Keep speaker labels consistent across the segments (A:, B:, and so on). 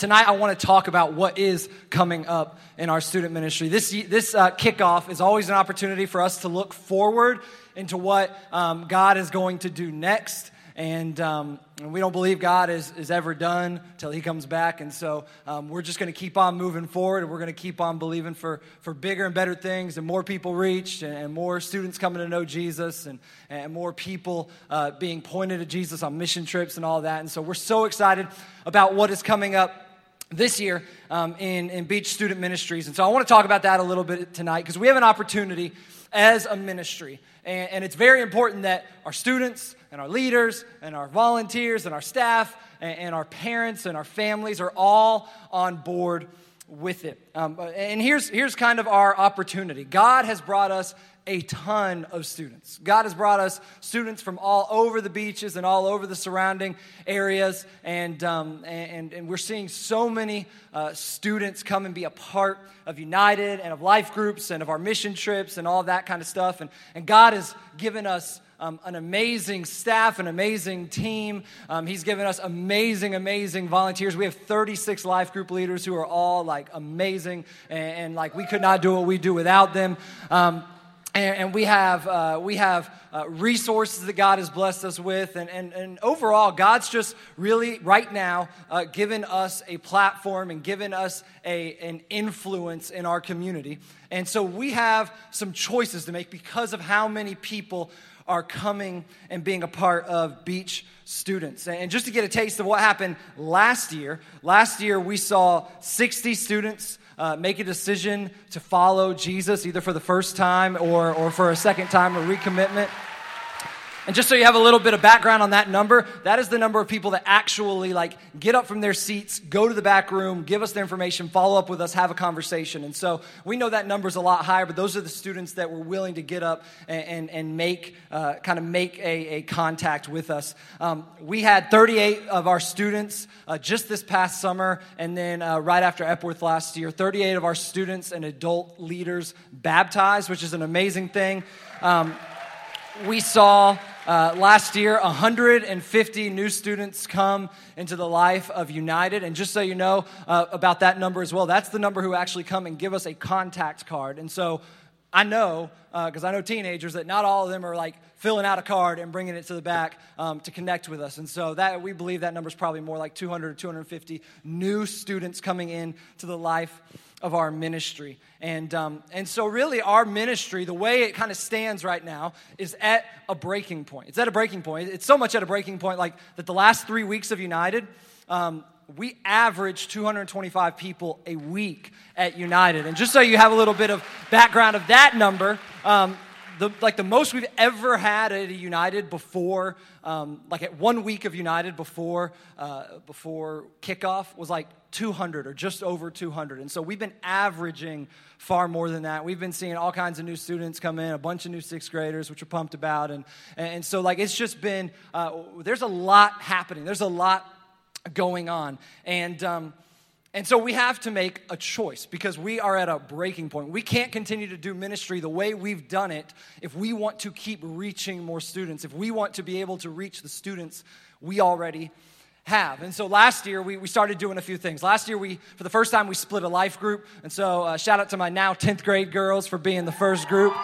A: tonight I want to talk about what is coming up in our student ministry. This, this uh, kickoff is always an opportunity for us to look forward into what um, God is going to do next. And, um, and, we don't believe God is, is ever done till He comes back. And so um, we're just going to keep on moving forward and we're going to keep on believing for, for bigger and better things and more people reached and, and more students coming to know Jesus and, and more people uh, being pointed to Jesus on mission trips and all that. And so we're so excited about what is coming up this year um, in, in Beach Student Ministries. And so I want to talk about that a little bit tonight because we have an opportunity as a ministry. And, and, it's very important that our students and our leaders and our volunteers and our staff and, and our parents and our families are all on board with it. Um, and here's, here's kind of our opportunity God has brought us a ton of students. God has brought us students from all over the beaches and all over the surrounding areas, and, um, and, and we're seeing so many uh, students come and be a part of United and of life groups and of our mission trips and all that kind of stuff. And, and God has given us um, an amazing staff, an amazing team. Um, he's given us amazing, amazing volunteers. We have 36 life group leaders who are all like amazing, and, and like we could not do what we do without them. Um, and, and, we have, uh, we have uh, resources that God has blessed us with. And, and, and overall, God's just really, right now, uh, given us a platform and given us a, an influence in our community. And so we have some choices to make because of how many people are coming and being a part of Beach students. And just to get a taste of what happened last year, last year we saw 60 students uh, make a decision to follow Jesus, either for the first time or, or for a second time, a recommitment. And just so you have a little bit of background on that number, that is the number of people that actually like get up from their seats, go to the back room, give us their information, follow up with us, have a conversation. And so we know that number is a lot higher, but those are the students that were willing to get up and, and, and make uh, kind of make a, a contact with us. Um, we had 38 of our students uh, just this past summer, and then uh, right after Epworth last year, 38 of our students and adult leaders baptized, which is an amazing thing. Um, we saw uh, last year 150 new students come into the life of United. And just so you know uh, about that number as well, that's the number who actually come and give us a contact card. And so I know, because uh, I know teenagers, that not all of them are like filling out a card and bringing it to the back um, to connect with us. And so that we believe that number is probably more like 200 or 250 new students coming in to the life of our ministry. And, um, and so, really, our ministry, the way it kind of stands right now, is at a breaking point. It's at a breaking point. It's so much at a breaking point, like that the last three weeks of United, um, we average 225 people a week at United. And just so you have a little bit of background of that number, um, the, like the most we've ever had at United before, um, like at one week of United before, uh, before kickoff was like 200 or just over 200. And so we've been averaging far more than that. We've been seeing all kinds of new students come in, a bunch of new sixth graders, which we're pumped about. And, and so, like, it's just been, uh, there's a lot happening, there's a lot going on. And, um, and so we have to make a choice because we are at a breaking point. We can't continue to do ministry the way we've done it if we want to keep reaching more students, if we want to be able to reach the students we already have. And so last year, we, we started doing a few things. Last year, we, for the first time, we split a life group. And so uh, shout out to my now 10th grade girls for being the first group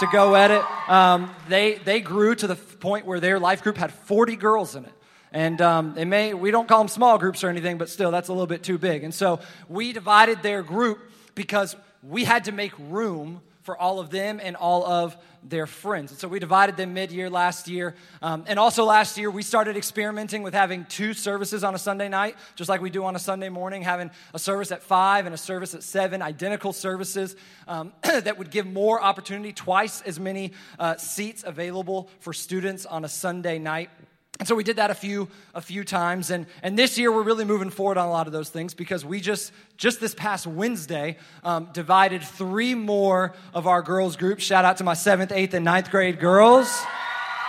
A: to go at it. Um, they, they grew to the point where their life group had 40 girls in it. And um, they may, we don't call them small groups or anything, but still, that's a little bit too big. And so we divided their group because we had to make room for all of them and all of their friends. And so we divided them mid year last year. Um, and also last year, we started experimenting with having two services on a Sunday night, just like we do on a Sunday morning, having a service at five and a service at seven, identical services um, that would give more opportunity, twice as many uh, seats available for students on a Sunday night. And so we did that a few a few times and and this year we're really moving forward on a lot of those things because we just just this past Wednesday um, divided three more of our girls groups. Shout out to my seventh, eighth, and ninth grade girls.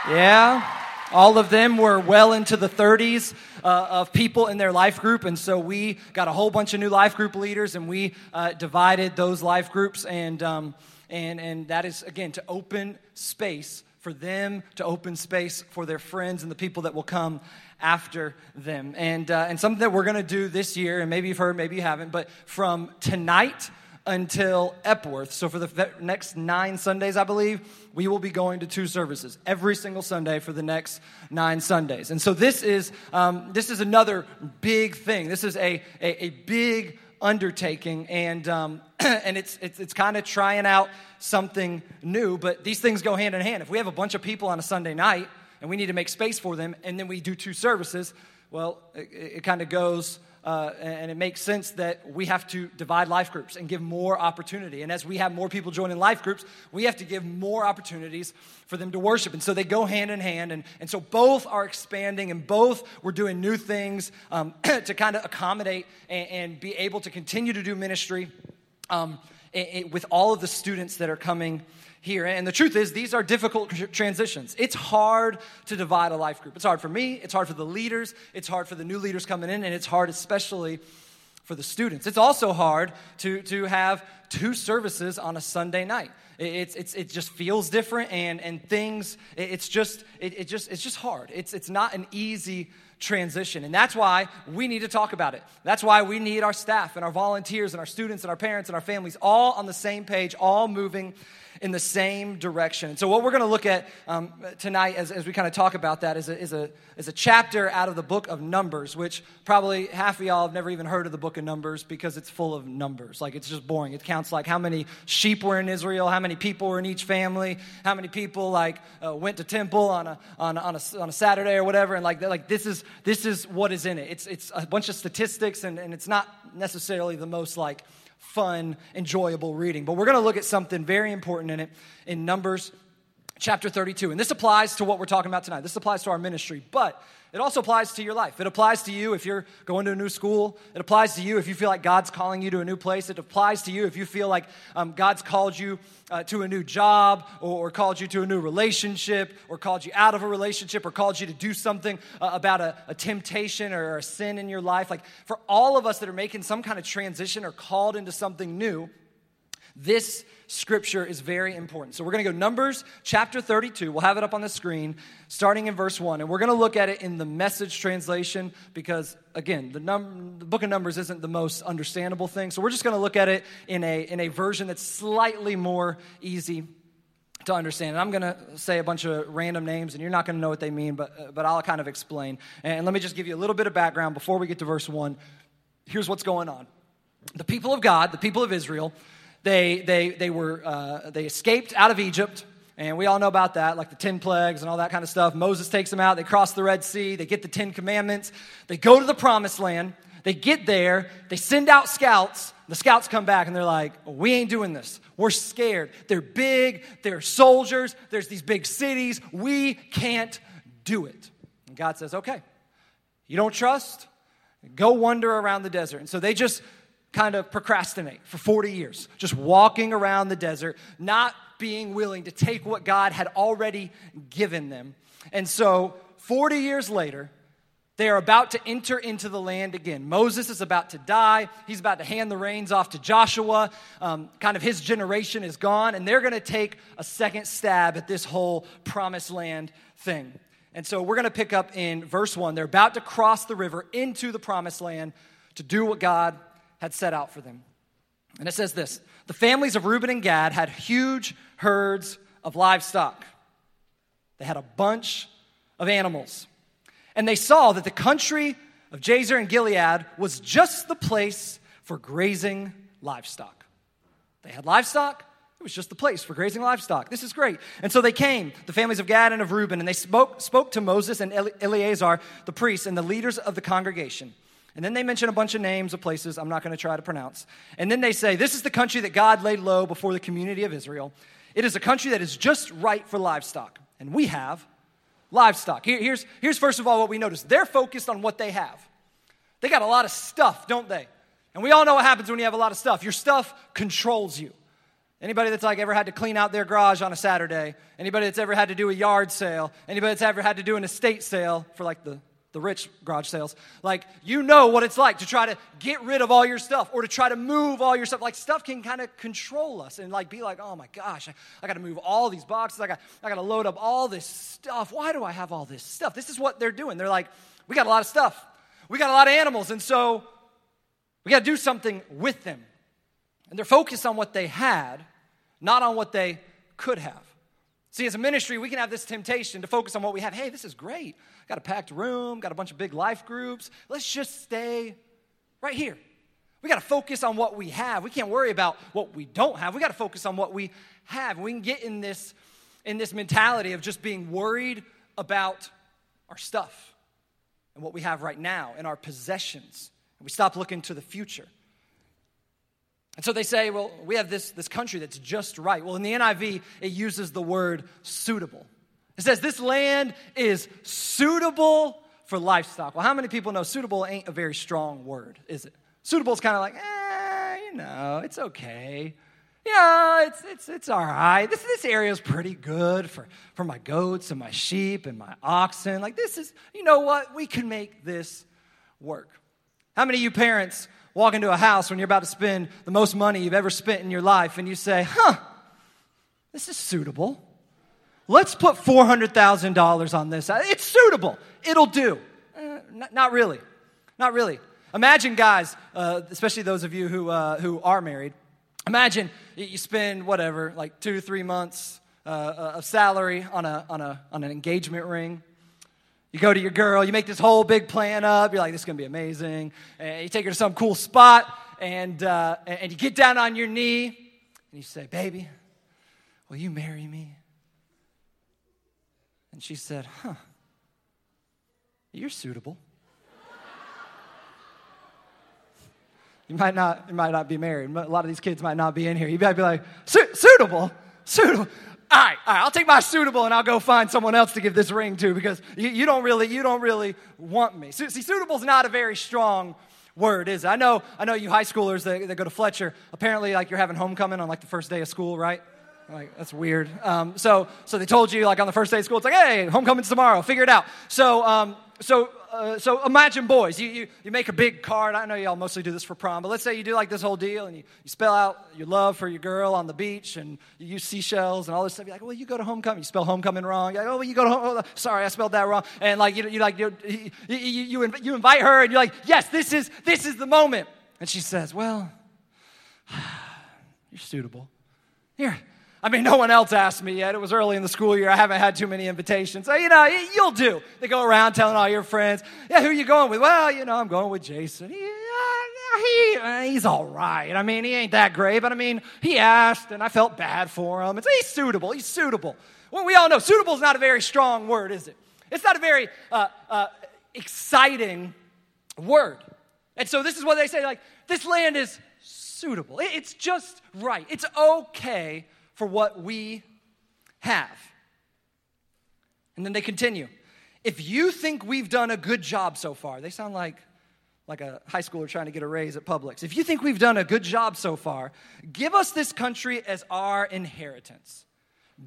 A: Yeah, all of them were well into the 30s uh, of people in their life group, and so we got a whole bunch of new life group leaders, and we uh, divided those life groups, and um, and and that is again to open space for them to open space for their friends and the people that will come after them. And, uh, and something that we're going to do this year, and maybe you've heard, maybe you haven't, but from tonight until Epworth. So for the next nine Sundays, I believe, we will be going to two services every single Sunday for the next nine Sundays. And so this is um, this is another big thing. This is a a, a big undertaking, and um, and it's it's, it's kind of trying out something new. But these things go hand in hand. If we have a bunch of people on a Sunday night and we need to make space for them, and then we do two services, well, it, it kind of goes uh, and it makes sense that we have to divide life groups and give more opportunity. And as we have more people joining life groups, we have to give more opportunities for them to worship. And so they go hand in hand. And, and so both are expanding and both we're doing new things um, to kind of accommodate and, and, be able to continue to do ministry um, it, it, with all of the students that are coming here. And the truth is, these are difficult transitions. It's hard to divide a life group. It's hard for me, it's hard for the leaders, it's hard for the new leaders coming in, and it's hard especially for the students. It's also hard to, to have two services on a Sunday night. It's, it's, it just feels different, and, and things, it's just, it, it just, it's just hard. It's, it's not an easy transition. And that's why we need to talk about it. That's why we need our staff and our volunteers and our students and our parents and our families all on the same page, all moving in the same direction. And so, what we're going to look at um, tonight as, as we kind of talk about that is a, is, a, is a chapter out of the book of Numbers, which probably half of y'all have never even heard of the book of Numbers because it's full of numbers. Like, it's just boring. It counts like how many sheep were in Israel, how many people were in each family, how many people like uh, went to temple on a, on, on, a, on a Saturday or whatever. And like, like this, is, this is what is in it. It's, it's a bunch of statistics, and, and it's not necessarily the most like fun, enjoyable reading. But we're going to look at something very important in it in Numbers chapter 32. And this applies to what we're talking about tonight. This applies to our ministry, but it also applies to your life. It applies to you if you're going to a new school. It applies to you if you feel like God's calling you to a new place. It applies to you if you feel like um, God's called you uh, to a new job or, or, called you to a new relationship or called you out of a relationship or called you to do something uh, about a, a temptation or a sin in your life. Like for all of us that are making some kind of transition or called into something new, this scripture is very important. So we're going to go Numbers chapter 32. We'll have it up on the screen starting in verse 1. And we're going to look at it in the message translation because, again, the, num- the book of Numbers isn't the most understandable thing. So we're just going to look at it in a, in a version that's slightly more easy to understand. And I'm going to say a bunch of random names, and you're not going to know what they mean, but, but I'll kind of explain. And let me just give you a little bit of background before we get to verse 1. Here's what's going on. The people of God, the people of Israel, they, they, they, were, uh, they escaped out of Egypt. And we all know about that, like the 10 plagues and all that kind of stuff. Moses takes them out. They cross the Red Sea. They get the 10 commandments. They go to the promised land. They get there. They send out scouts. The scouts come back and they're like, We ain't doing this. We're scared. They're big. They're soldiers. There's these big cities. We can't do it. And God says, Okay, you don't trust? Go wander around the desert. And so they just kind of procrastinate for 40 years, just walking around the desert, not being willing to take what God had already given them. And so, 40 years later, they are about to enter into the land again. Moses is about to die. He's about to hand the reins off to Joshua. Um, kind of his generation is gone, and they're going to take a second stab at this whole promised land thing. And so we're going to pick up in verse 1. They're about to cross the river into the promised land to do what God had set out for them. And it says this The families of Reuben and Gad had huge herds of livestock, they had a bunch of animals. And they saw that the country of Jazer and Gilead was just the place for grazing livestock. They had livestock, it was just the place for grazing livestock. This is great. And so they came, the families of Gad and of Reuben, and they spoke, spoke to Moses and Eleazar, the priests, and the leaders of the congregation. And then they mention a bunch of names of places I'm not going to try to pronounce. And then they say, This is the country that God laid low before the community of Israel. It is a country that is just right for livestock. And we have livestock. Here, here's, here's first of all what we notice they're focused on what they have. They got a lot of stuff, don't they? And we all know what happens when you have a lot of stuff. Your stuff controls you. Anybody that's like ever had to clean out their garage on a Saturday? Anybody that's ever had to do a yard sale? Anybody that's ever had to do an estate sale for like the the rich garage sales. Like, you know what it's like to try to get rid of all your stuff or to try to move all your stuff. Like, stuff can kind of control us and, like, be like, oh my gosh, I, I got to move all these boxes. I got, I got to load up all this stuff. Why do I have all this stuff? This is what they're doing. They're like, we got a lot of stuff, we got a lot of animals, and so we got to do something with them. And they're focused on what they had, not on what they could have. See, as a ministry, we can have this temptation to focus on what we have. Hey, this is great. Got a packed room, got a bunch of big life groups. Let's just stay right here. We got to focus on what we have. We can't worry about what we don't have. We got to focus on what we have. We can get in this in this mentality of just being worried about our stuff and what we have right now and our possessions. And we stop looking to the future. And so they say, well, we have this, this country that's just right. Well, in the NIV, it uses the word suitable. It says, this land is suitable for livestock. Well, how many people know suitable ain't a very strong word, is it? Suitable is kind of like, eh, you know, it's okay. Yeah, it's, it's, it's all right. This, this area is pretty good for, for my goats and my sheep and my oxen. Like, this is, you know what? We can make this work. How many of you parents walk into a house when you're about to spend the most money you've ever spent in your life and you say, huh, this is suitable. Let's put $400,000 on this. It's suitable. It'll do. Eh, not, not, really. Not really. Imagine, guys, uh, especially those of you who, uh, who are married, imagine you spend whatever, like two, three months uh, uh of salary on, a, on, a, on an engagement ring. You go to your girl, you make this whole big plan up. You're like, this is going to be amazing. And you take her to some cool spot, and, uh, and you get down on your knee, and you say, Baby, will you marry me? And she said, Huh, you're suitable. You might not, you might not be married. A lot of these kids might not be in here. You might be like, suitable? Suitable? All right, all right, I'll take my suitable and I'll go find someone else to give this ring to because you, you don't really, you don't really want me. See, suitable is not a very strong word, is it? I know, I know you high schoolers that, that go to Fletcher. Apparently, like you're having homecoming on like the first day of school, right? Like that's weird. Um, so, so they told you like on the first day of school, it's like, hey, homecoming's tomorrow. Figure it out. So, um, so uh, so imagine boys. You, you, you make a big card. I know y'all mostly do this for prom but let's say you do like this whole deal and you, you spell out your love for your girl on the beach and you use seashells and all this stuff. You're like well you go to homecoming. You spell homecoming wrong. You're like oh well, you go to home, oh, sorry i spelled that wrong. And like you, you like you, you, you, you invite her and you're like yes this is this is the moment. And she says well you're suitable. Here I mean, no one else asked me yet. It was early in the school year. I haven't had too many invitations. So, you know, you'll do. They go around telling all your friends, yeah, who are you going with? Well, you know, I'm going with Jason. He, uh, he, uh, he's all right. I mean, he ain't that great, but I mean, he asked and I felt bad for him. It's, he's suitable. He's suitable. Well, we all know suitable is not a very strong word, is it? It's not a very uh, uh, exciting word. And so this is what they say like, this land is suitable. It's just right. It's okay for what we have. And then they continue. If you think we've done a good job so far, they sound like like a high schooler trying to get a raise at Publix. If you think we've done a good job so far, give us this country as our inheritance.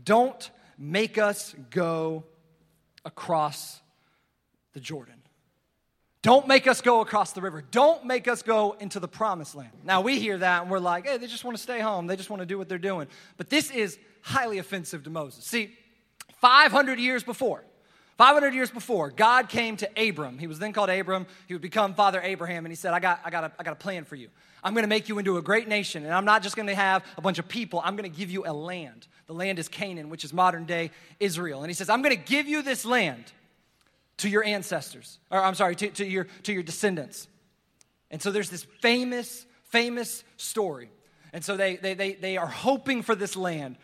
A: Don't make us go across the Jordan. Don't make us go across the river. Don't make us go into the promised land. Now, we hear that and we're like, hey, they just want to stay home. They just want to do what they're doing. But this is highly offensive to Moses. See, 500 years before, 500 years before, God came to Abram. He was then called Abram. He would become Father Abraham, and he said, I got, I got, a, I got a plan for you. I'm going to make you into a great nation, and I'm not just going to have a bunch of people. I'm going to give you a land. The land is Canaan, which is modern day Israel. And he says, I'm going to give you this land to your ancestors, or I'm sorry, to, to, your, to your descendants. And so there's this famous, famous story. And so they, they, they, they are hoping for this land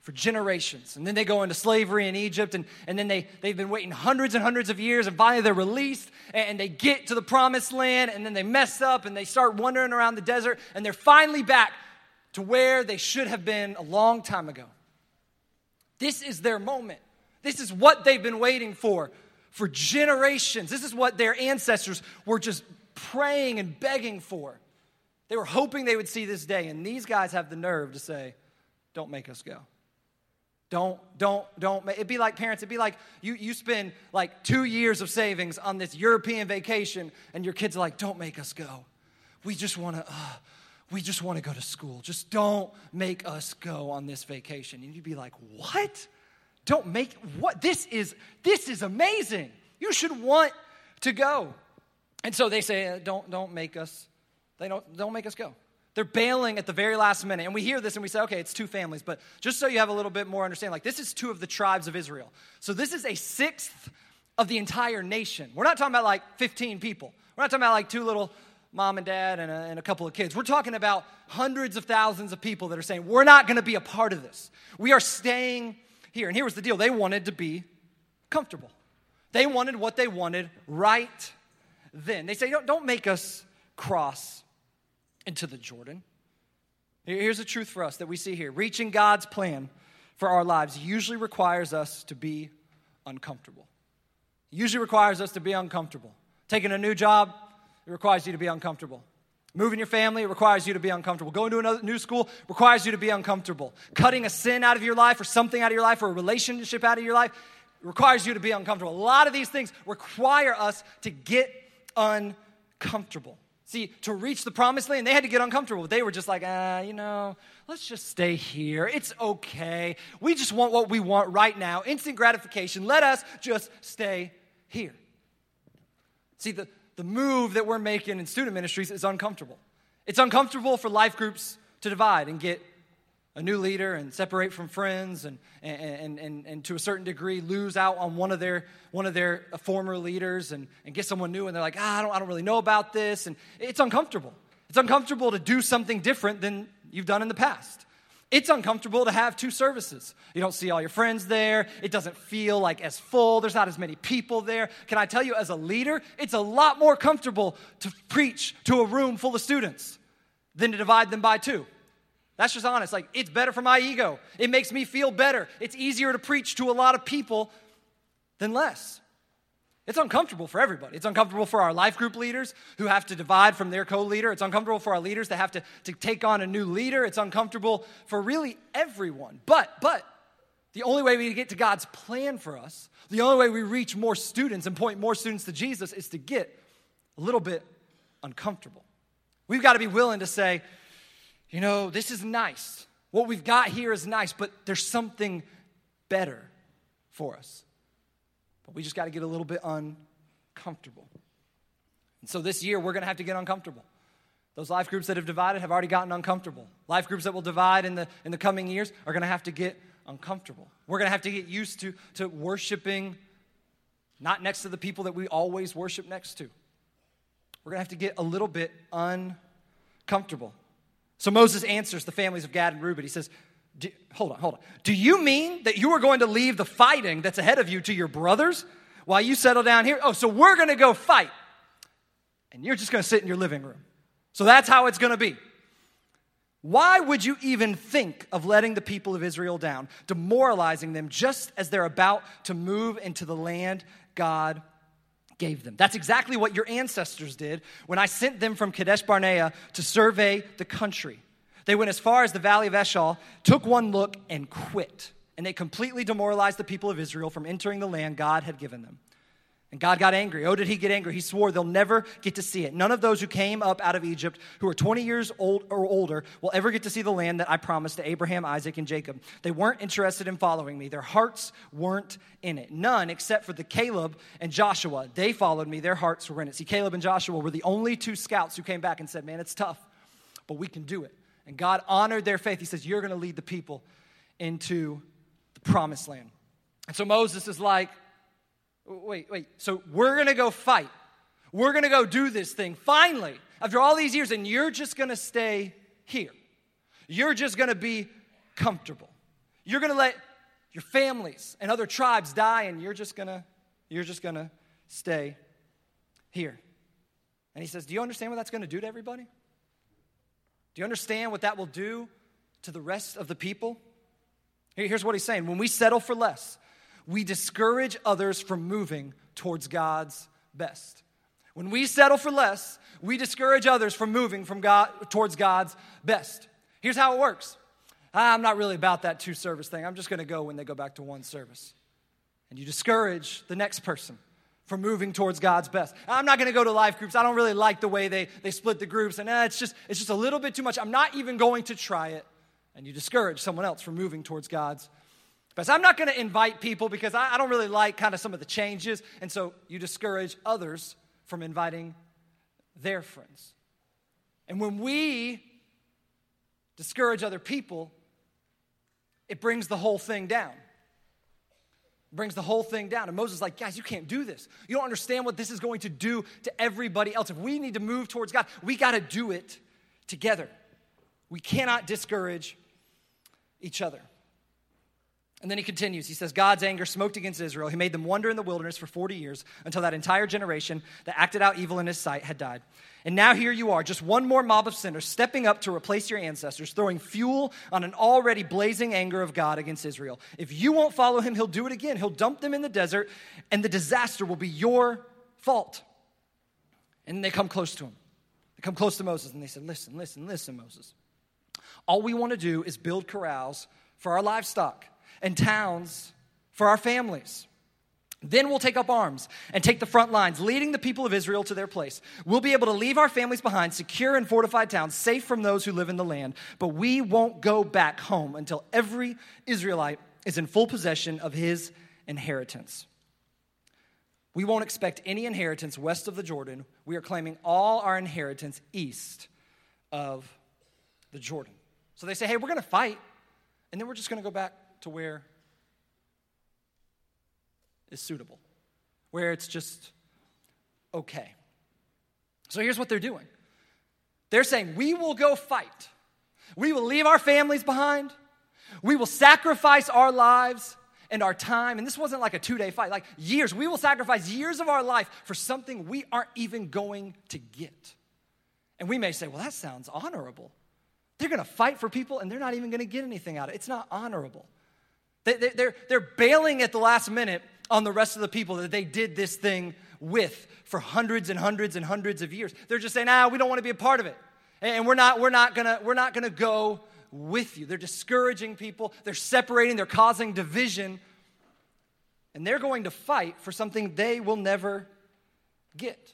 A: for generations. And then they go into slavery in Egypt, and, and then they, they've been waiting hundreds and hundreds of years, and finally they're released, and, and they get to the promised land, and then they mess up, and they start wandering around the desert, and they're finally back to where they should have been a long time ago. This is their moment. This is what they've been waiting for for generations. This is what their ancestors were just praying and begging for. They were hoping they would see this day, and these guys have the nerve to say, Don't make us go. Don't, don't, don't. It'd be like parents, it'd be like you, you spend like two years of savings on this European vacation, and your kids are like, don't make us go. We just want to, uh, we just want to go to school. Just don't make us go on this vacation. And you'd be like, what? Don't make what? This is this is amazing. You should want to go. And so they say, uh, don't don't make us. They don't don't make us go. They're bailing at the very last minute. And we hear this and we say, okay, it's two families. But just so you have a little bit more understanding, like this is two of the tribes of Israel. So this is a sixth of the entire nation. We're not talking about like 15 people. We're not talking about like two little mom and dad and a, and a couple of kids. We're talking about hundreds of thousands of people that are saying, we're not going to be a part of this. We are staying here. And here was the deal they wanted to be comfortable, they wanted what they wanted right then. They say, don't, don't make us cross into the Jordan. Here's the truth for us that we see here reaching God's plan for our lives usually requires us to be uncomfortable. It usually requires us to be uncomfortable. Taking a new job, it requires you to be uncomfortable. Moving your family, requires you to be uncomfortable. Going to another new school requires you to be uncomfortable. Cutting a sin out of your life or something out of your life or a relationship out of your life requires you to be uncomfortable. A lot of these things require us to get uncomfortable. See, to reach the promised land, they had to get uncomfortable. They were just like, ah, you know, let's just stay here. It's okay. We just want what we want right now instant gratification. Let us just stay here. See, the, the move that we're making in student ministries is uncomfortable. It's uncomfortable for life groups to divide and get a new leader and separate from friends and, and, and, and, to a certain degree lose out on one of their, one of their former leaders and, and get someone new and they're like, ah, I, don't, I don't really know about this. And it's uncomfortable. It's uncomfortable to do something different than you've done in the past. It's uncomfortable to have two services. You don't see all your friends there. It doesn't feel like as full. There's not as many people there. Can I tell you, as a leader, it's a lot more comfortable to preach to a room full of students than to divide them by two. That's just honest. Like, it's better for my ego. It makes me feel better. It's easier to preach to a lot of people than less. It's uncomfortable for everybody. It's uncomfortable for our life group leaders who have to divide from their co leader. It's uncomfortable for our leaders that have to, to take on a new leader. It's uncomfortable for really everyone. But, but, the only way we get to God's plan for us, the only way we reach more students and point more students to Jesus is to get a little bit uncomfortable. We've got to be willing to say, you know, this is nice. What we've got here is nice, but there's something better for us. But we just got to get a little bit uncomfortable. And so this year, we're going to have to get uncomfortable. Those life groups that have divided have already gotten uncomfortable. Life groups that will divide in the, in the coming years are going to have to get uncomfortable. We're going to have to get used to, to worshiping not next to the people that we always worship next to. We're going to have to get a little bit uncomfortable. So Moses answers the families of Gad and Reuben. He says, do, hold on, hold on. Do you mean that you are going to leave the fighting that's ahead of you to your brothers while you settle down here? Oh, so we're going to go fight. And you're just going to sit in your living room. So that's how it's going to be. Why would you even think of letting the people of Israel down, demoralizing them just as they're about to move into the land God gave them? That's exactly what your ancestors did when I sent them from Kadesh Barnea to survey the country. They went as far as the valley of Eshcol, took one look, and quit. And they completely demoralized the people of Israel from entering the land God had given them. And God got angry. Oh, did he get angry? He swore they'll never get to see it. None of those who came up out of Egypt, who are 20 years old or older, will ever get to see the land that I promised to Abraham, Isaac, and Jacob. They weren't interested in following me. Their hearts weren't in it. None except for the Caleb and Joshua. They followed me. Their hearts were in it. See, Caleb and Joshua were the only two scouts who came back and said, Man, it's tough, but we can do it. And God honored their faith. He says, You're going to lead the people into the promised land. And so Moses is like, Wait, wait. So we're going to go fight. We're going to go do this thing finally after all these years, and you're just going to stay here. You're just going to be comfortable. You're going to let your families and other tribes die, and you're just going to you're just going to stay here. And he says, Do you understand what that's going to do to everybody? Do you understand what that will do to the rest of the people? Here's what he's saying when we settle for less, we discourage others from moving towards God's best. When we settle for less, we discourage others from moving from God towards God's best. Here's how it works. I'm not really about that two service thing. I'm just going to go when they go back to one service. And you discourage the next person from moving towards God's best. I'm not going to go to life groups. I don't really like the way they, they split the groups. And eh, it's, just, it's just a little bit too much. I'm not even going to try it. And you discourage someone else from moving towards God's best. I'm not going to invite people because I, I don't really like kind of some of the changes. And so you discourage others from inviting their friends. And when we discourage other people, it brings the whole thing down. Brings the whole thing down. And Moses is like, guys, you can't do this. You don't understand what this is going to do to everybody else. If we need to move towards God, we got to do it together. We cannot discourage each other. And then he continues. He says, God's anger smoked against Israel. He made them wander in the wilderness for 40 years until that entire generation that acted out evil in his sight had died. And now here you are, just one more mob of sinners stepping up to replace your ancestors, throwing fuel on an already blazing anger of God against Israel. If you won't follow him, he'll do it again. He'll dump them in the desert, and the disaster will be your fault. And they come close to him. They come close to Moses, and they said, Listen, listen, listen, Moses. All we want to do is build corrals for our livestock and towns for our families. Then we'll take up arms and take the front lines, leading the people of Israel to their place. We'll be able to leave our families behind, secure and fortified towns, safe from those who live in the land. But we won't go back home until every Israelite is in full possession of his inheritance. We won't expect any inheritance west of the Jordan. We are claiming all our inheritance east of the Jordan. So they say, hey, we're going to fight, and then we're just going to go back to where is suitable, where it's just okay. So here's what they're doing they're saying, We will go fight, we will leave our families behind, we will sacrifice our lives and our time. And this wasn't like a two day fight, like years. We will sacrifice years of our life for something we aren't even going to get. And we may say, Well, that sounds honorable. They're to fight for people and they're not even to get anything out of it. It's not honorable. They, they, they're, they're bailing at the last minute on the rest of the people that they did this thing with for hundreds and hundreds and hundreds of years. They're just saying, ah, we don't want to be a part of it. And we're not, we're not gonna, we're not gonna go with you. They're discouraging people, they're separating, they're causing division, and they're going to fight for something they will never get.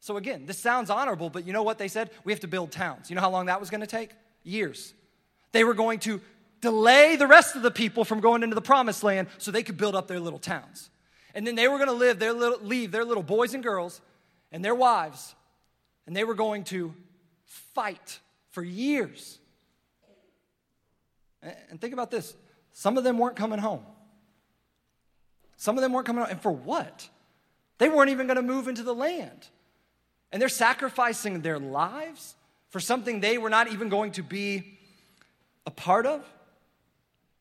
A: So again, this sounds honorable, but you know what they said? We have to build towns. You know how long that was gonna take? Years. They were going to delay the rest of the people from going into the promised land so they could build up their little towns. And then they were going to live their little, leave their little boys and girls and their wives, and they were going to fight for years. And think about this some of them weren't coming home. Some of them weren't coming home. And for what? They weren't even going to move into the land. And they're sacrificing their lives for something they were not even going to be a part of.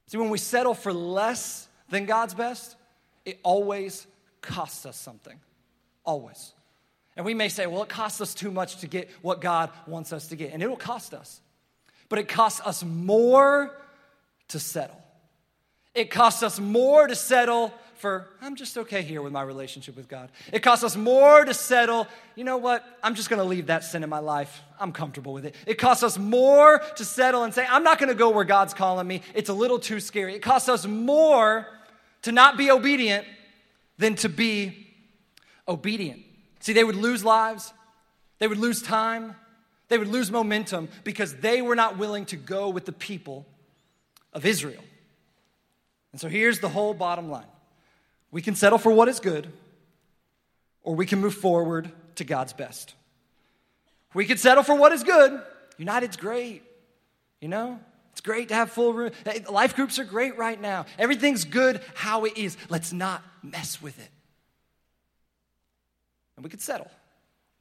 A: See, when we settle for less than God's best, it always costs us something. Always. And we may say, well, it costs us too much to get what God wants us to get. And it will cost us. But it costs us more to settle. It costs us more to settle for, I'm just okay here with my relationship with God. It costs us more to settle, you know what, I'm just gonna leave that sin in my life. I'm comfortable with it. It costs us more to settle and say, I'm not gonna go where God's calling me. It's a little too scary. It costs us more to not be obedient than to be obedient. See, they would lose lives, they would lose time, they would lose momentum because they were not willing to go with the people of Israel. And so here's the whole bottom line we can settle for what is good, or we can move forward to God's best. We can settle for what is good. United's great, you know? It's great to have full room. Life groups are great right now. Everything's good how it is. Let's not mess with it. And we can settle.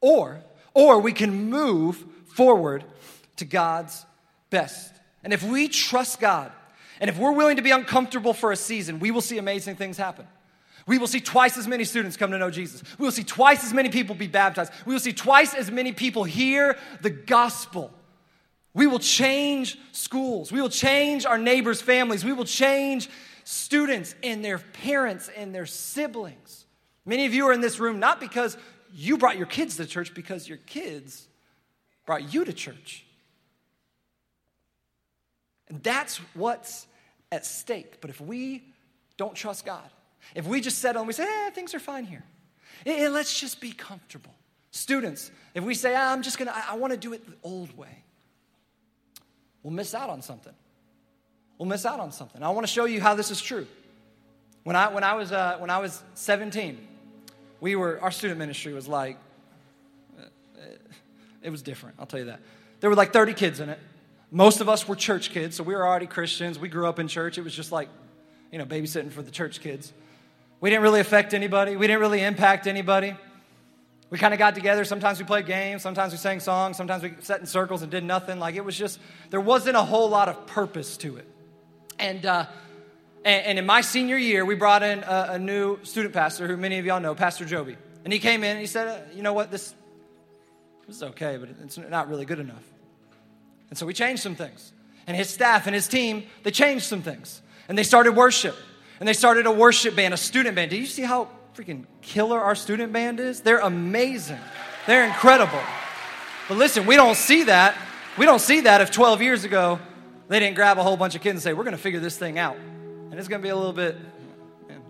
A: Or, or we can move forward to God's best. And if we trust God, and if we're willing to be uncomfortable for a season, we will see amazing things happen. We will see twice as many students come to know Jesus. We will see twice as many people be baptized. We will see twice as many people hear the gospel. We will change schools. We will change our neighbors' families. We will change students and their parents and their siblings. Many of you are in this room not because you brought your kids to church, because your kids brought you to church. And that's what's at stake. But if we don't trust God, if we just settle and we say, eh, things are fine here, eh, eh, let's just be comfortable. Students, if we say, ah, I'm just gonna, I, I wanna do it the old way, we'll miss out on something. We'll miss out on something. I wanna show you how this is true. When I, when I, was, uh, when I was 17, we were, our student ministry was like, it was different, I'll tell you that. There were like 30 kids in it. Most of us were church kids, so we were already Christians. We grew up in church. It was just like, you know, babysitting for the church kids. We didn't really affect anybody, we didn't really impact anybody. We kind of got together. Sometimes we played games, sometimes we sang songs, sometimes we sat in circles and did nothing. Like it was just, there wasn't a whole lot of purpose to it. And, uh, and, and in my senior year, we brought in a, a, new student pastor who many of y'all know, Pastor Joby. And he came in and he said, uh, You know what? This, this is okay, but it's not really good enough. And so we changed some things. And his staff and his team, they changed some things. And they started worship. And they started a worship band, a student band. Do you see how freaking killer our student band is? They're amazing. They're incredible. But listen, we don't see that. We don't see that if 12 years ago they didn't grab a whole bunch of kids and say, "We're going to figure this thing out." And it's going to be a little bit man,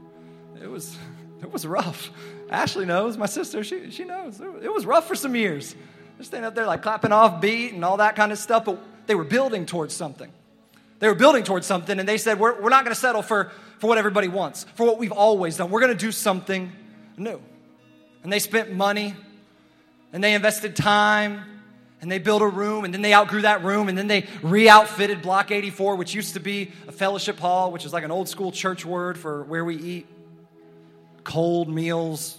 A: it was it was rough. Ashley knows, my sister, she, she knows. It was rough for some years. They're standing up there like clapping off beat and all that kind of stuff, but they were building towards something. They were building towards something, and they said, We're, we're not going to settle for, for what everybody wants, for what we've always done. We're going to do something new. And they spent money, and they invested time, and they built a room, and then they outgrew that room, and then they re outfitted Block 84, which used to be a fellowship hall, which is like an old school church word for where we eat cold meals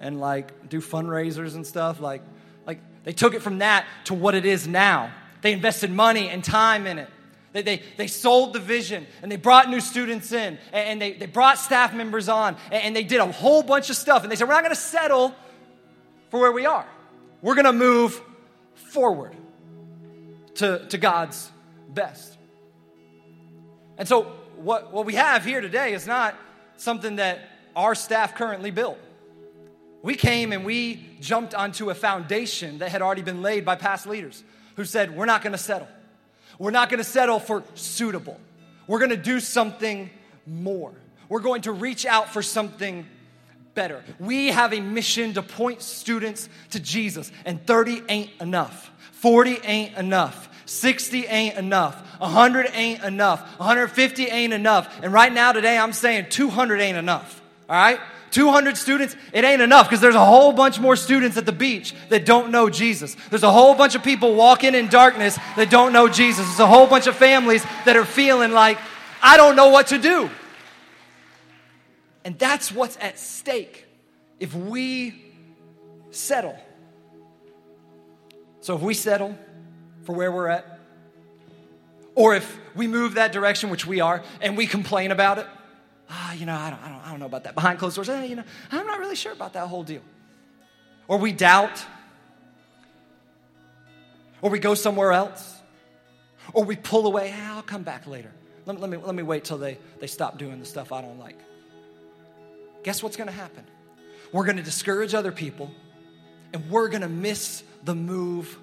A: and like do fundraisers and stuff. Like, like they took it from that to what it is now. They invested money and time in it. They, they, they sold the vision and they brought new students in and they, they brought staff members on and they did a whole bunch of stuff. And they said, We're not going to settle for where we are. We're going to move forward to, to God's best. And so, what, what we have here today is not something that our staff currently built. We came and we jumped onto a foundation that had already been laid by past leaders who said, We're not going to settle. We're not going to settle for suitable. We're going to do something more. We're going to reach out for something better. We have a mission to point students to Jesus, and 30 ain't enough. 40 ain't enough. 60 ain't enough. 100 ain't enough. 150 ain't enough. And right now, today, I'm saying 200 ain't enough. All right? 200 students, it ain't enough because there's a whole bunch more students at the beach that don't know Jesus. There's a whole bunch of people walking in darkness that don't know Jesus. There's a whole bunch of families that are feeling like, I don't know what to do. And that's what's at stake if we settle. So if we settle for where we're at, or if we move that direction, which we are, and we complain about it, ah, you know, I don't, I don't, I don't know about that. Behind closed doors, eh, you know, I'm not really sure about that whole deal. Or we doubt, or we go somewhere else, or we pull away, ah, I'll come back later. Let, let, me, let me wait till they, they stop doing the stuff I don't like. Guess what's going to happen? We're going to discourage other people, and we're going to miss the move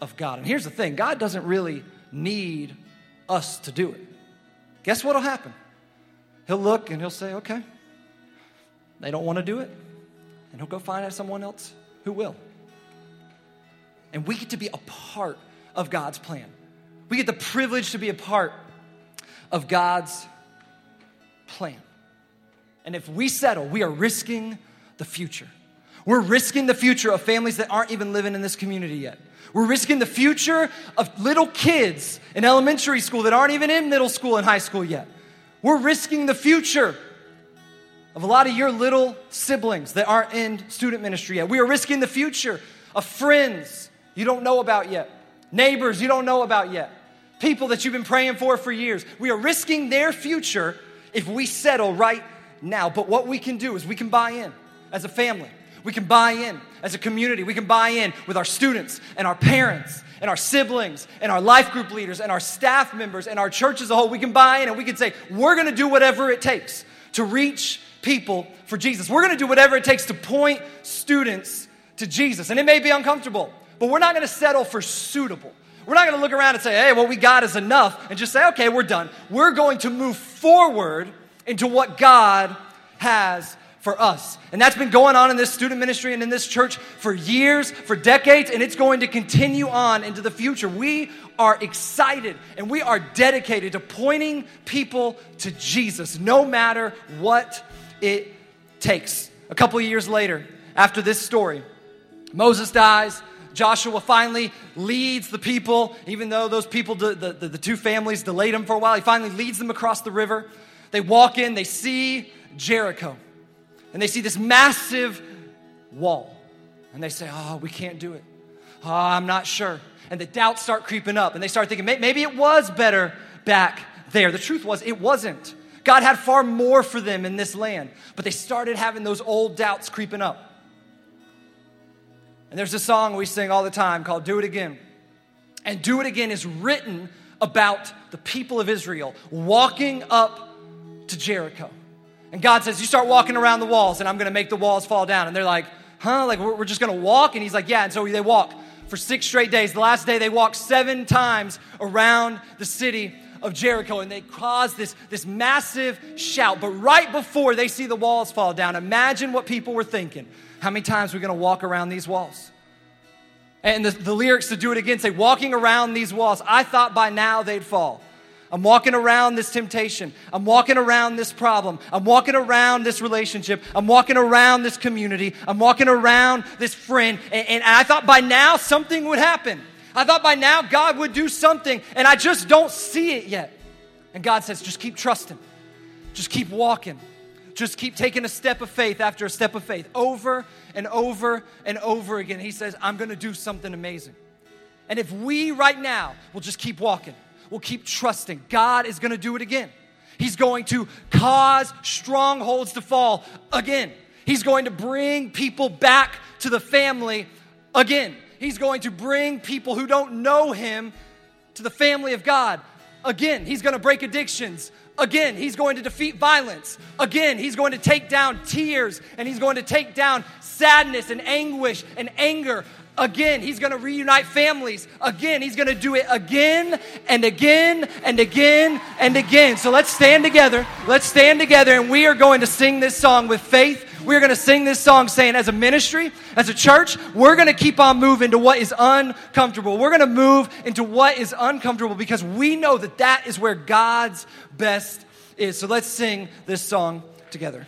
A: of God. And here's the thing God doesn't really need us to do it. Guess what'll happen? He'll look and he'll say, okay, they don't want to do it. And he'll go find someone else who will. And we get to be a part of God's plan. We get the privilege to be a part of God's plan. And if we settle, we are risking the future. We're risking the future of families that aren't even living in this community yet. We're risking the future of little kids in elementary school that aren't even in middle school and high school yet. We're risking the future of a lot of your little siblings that aren't in student ministry yet. We are risking the future of friends you don't know about yet, neighbors you don't know about yet, people that you've been praying for for years. We are risking their future if we settle right now. But what we can do is we can buy in as a family. We can buy in as a community. We can buy in with our students and our parents and our siblings and our life group leaders and our staff members and our church as a whole, we can buy in and we can say, we're going to do whatever it takes to reach people for Jesus. We're going to do whatever it takes to point students to Jesus. And it may be uncomfortable, but we're not going to settle for suitable. We're not going to look around and say, hey, what we got is enough, and just say, okay, we're done. We're going to move forward into what God has for us. And that's been going on in this student ministry and in this church for years, for decades, and it's going to continue on into the future. We are excited and we are dedicated to pointing people to Jesus, no matter what it takes. A couple of years later, after this story, Moses dies. Joshua finally leads the people, even though those people, the, the, the two families delayed him for a while. He finally leads them across the river. They walk in, they see Jericho, and they see this massive wall. And they say, Oh, we can't do it. Oh, I'm not sure. And the doubts start creeping up, and they start thinking, maybe it was better back there. The truth was, it wasn't. God had far more for them in this land, but they started having those old doubts creeping up. And there's a song we sing all the time called Do It Again. And Do It Again is written about the people of Israel walking up to Jericho. And God says, You start walking around the walls, and I'm going to make the walls fall down. And they're like, Huh? Like, we're just going to walk? And he's like, Yeah. And so they walk for six straight days. The last day, they walked seven times around the city of Jericho and they cause this, this massive shout. But right before they see the walls fall down, imagine what people were thinking. How many times are we going to walk around these walls? And the, the lyrics to do it again say, walking around these walls. I thought by now they'd fall. I'm walking around this temptation. I'm walking around this problem. I'm walking around this relationship. I'm walking around this community. I'm walking around this friend. And, and, I thought by now something would happen. I thought by now God would do something, and I just don't see it yet. And God says, just keep trusting, just keep walking. Just keep taking a step of faith after a step of faith over and over and over again. He says, I'm going to do something amazing. And if we right now will just keep walking, we'll keep trusting, God is going to do it again. He's going to cause strongholds to fall again. He's going to bring people back to the family again. He's going to bring people who don't know Him to the family of God again. He's going to break addictions Again, he's going to defeat violence. Again, he's going to take down tears and he's going to take down sadness and anguish and anger. Again, he's going to reunite families. Again, he's going to do it again and again and again and again. So let's stand together. Let's stand together and we are going to sing this song with faith. We're going to sing this song saying, as a ministry, as a church, we're going to keep on moving to what is uncomfortable. We're going to move into what is uncomfortable because we know that that is where God's best is. So let's sing this song together.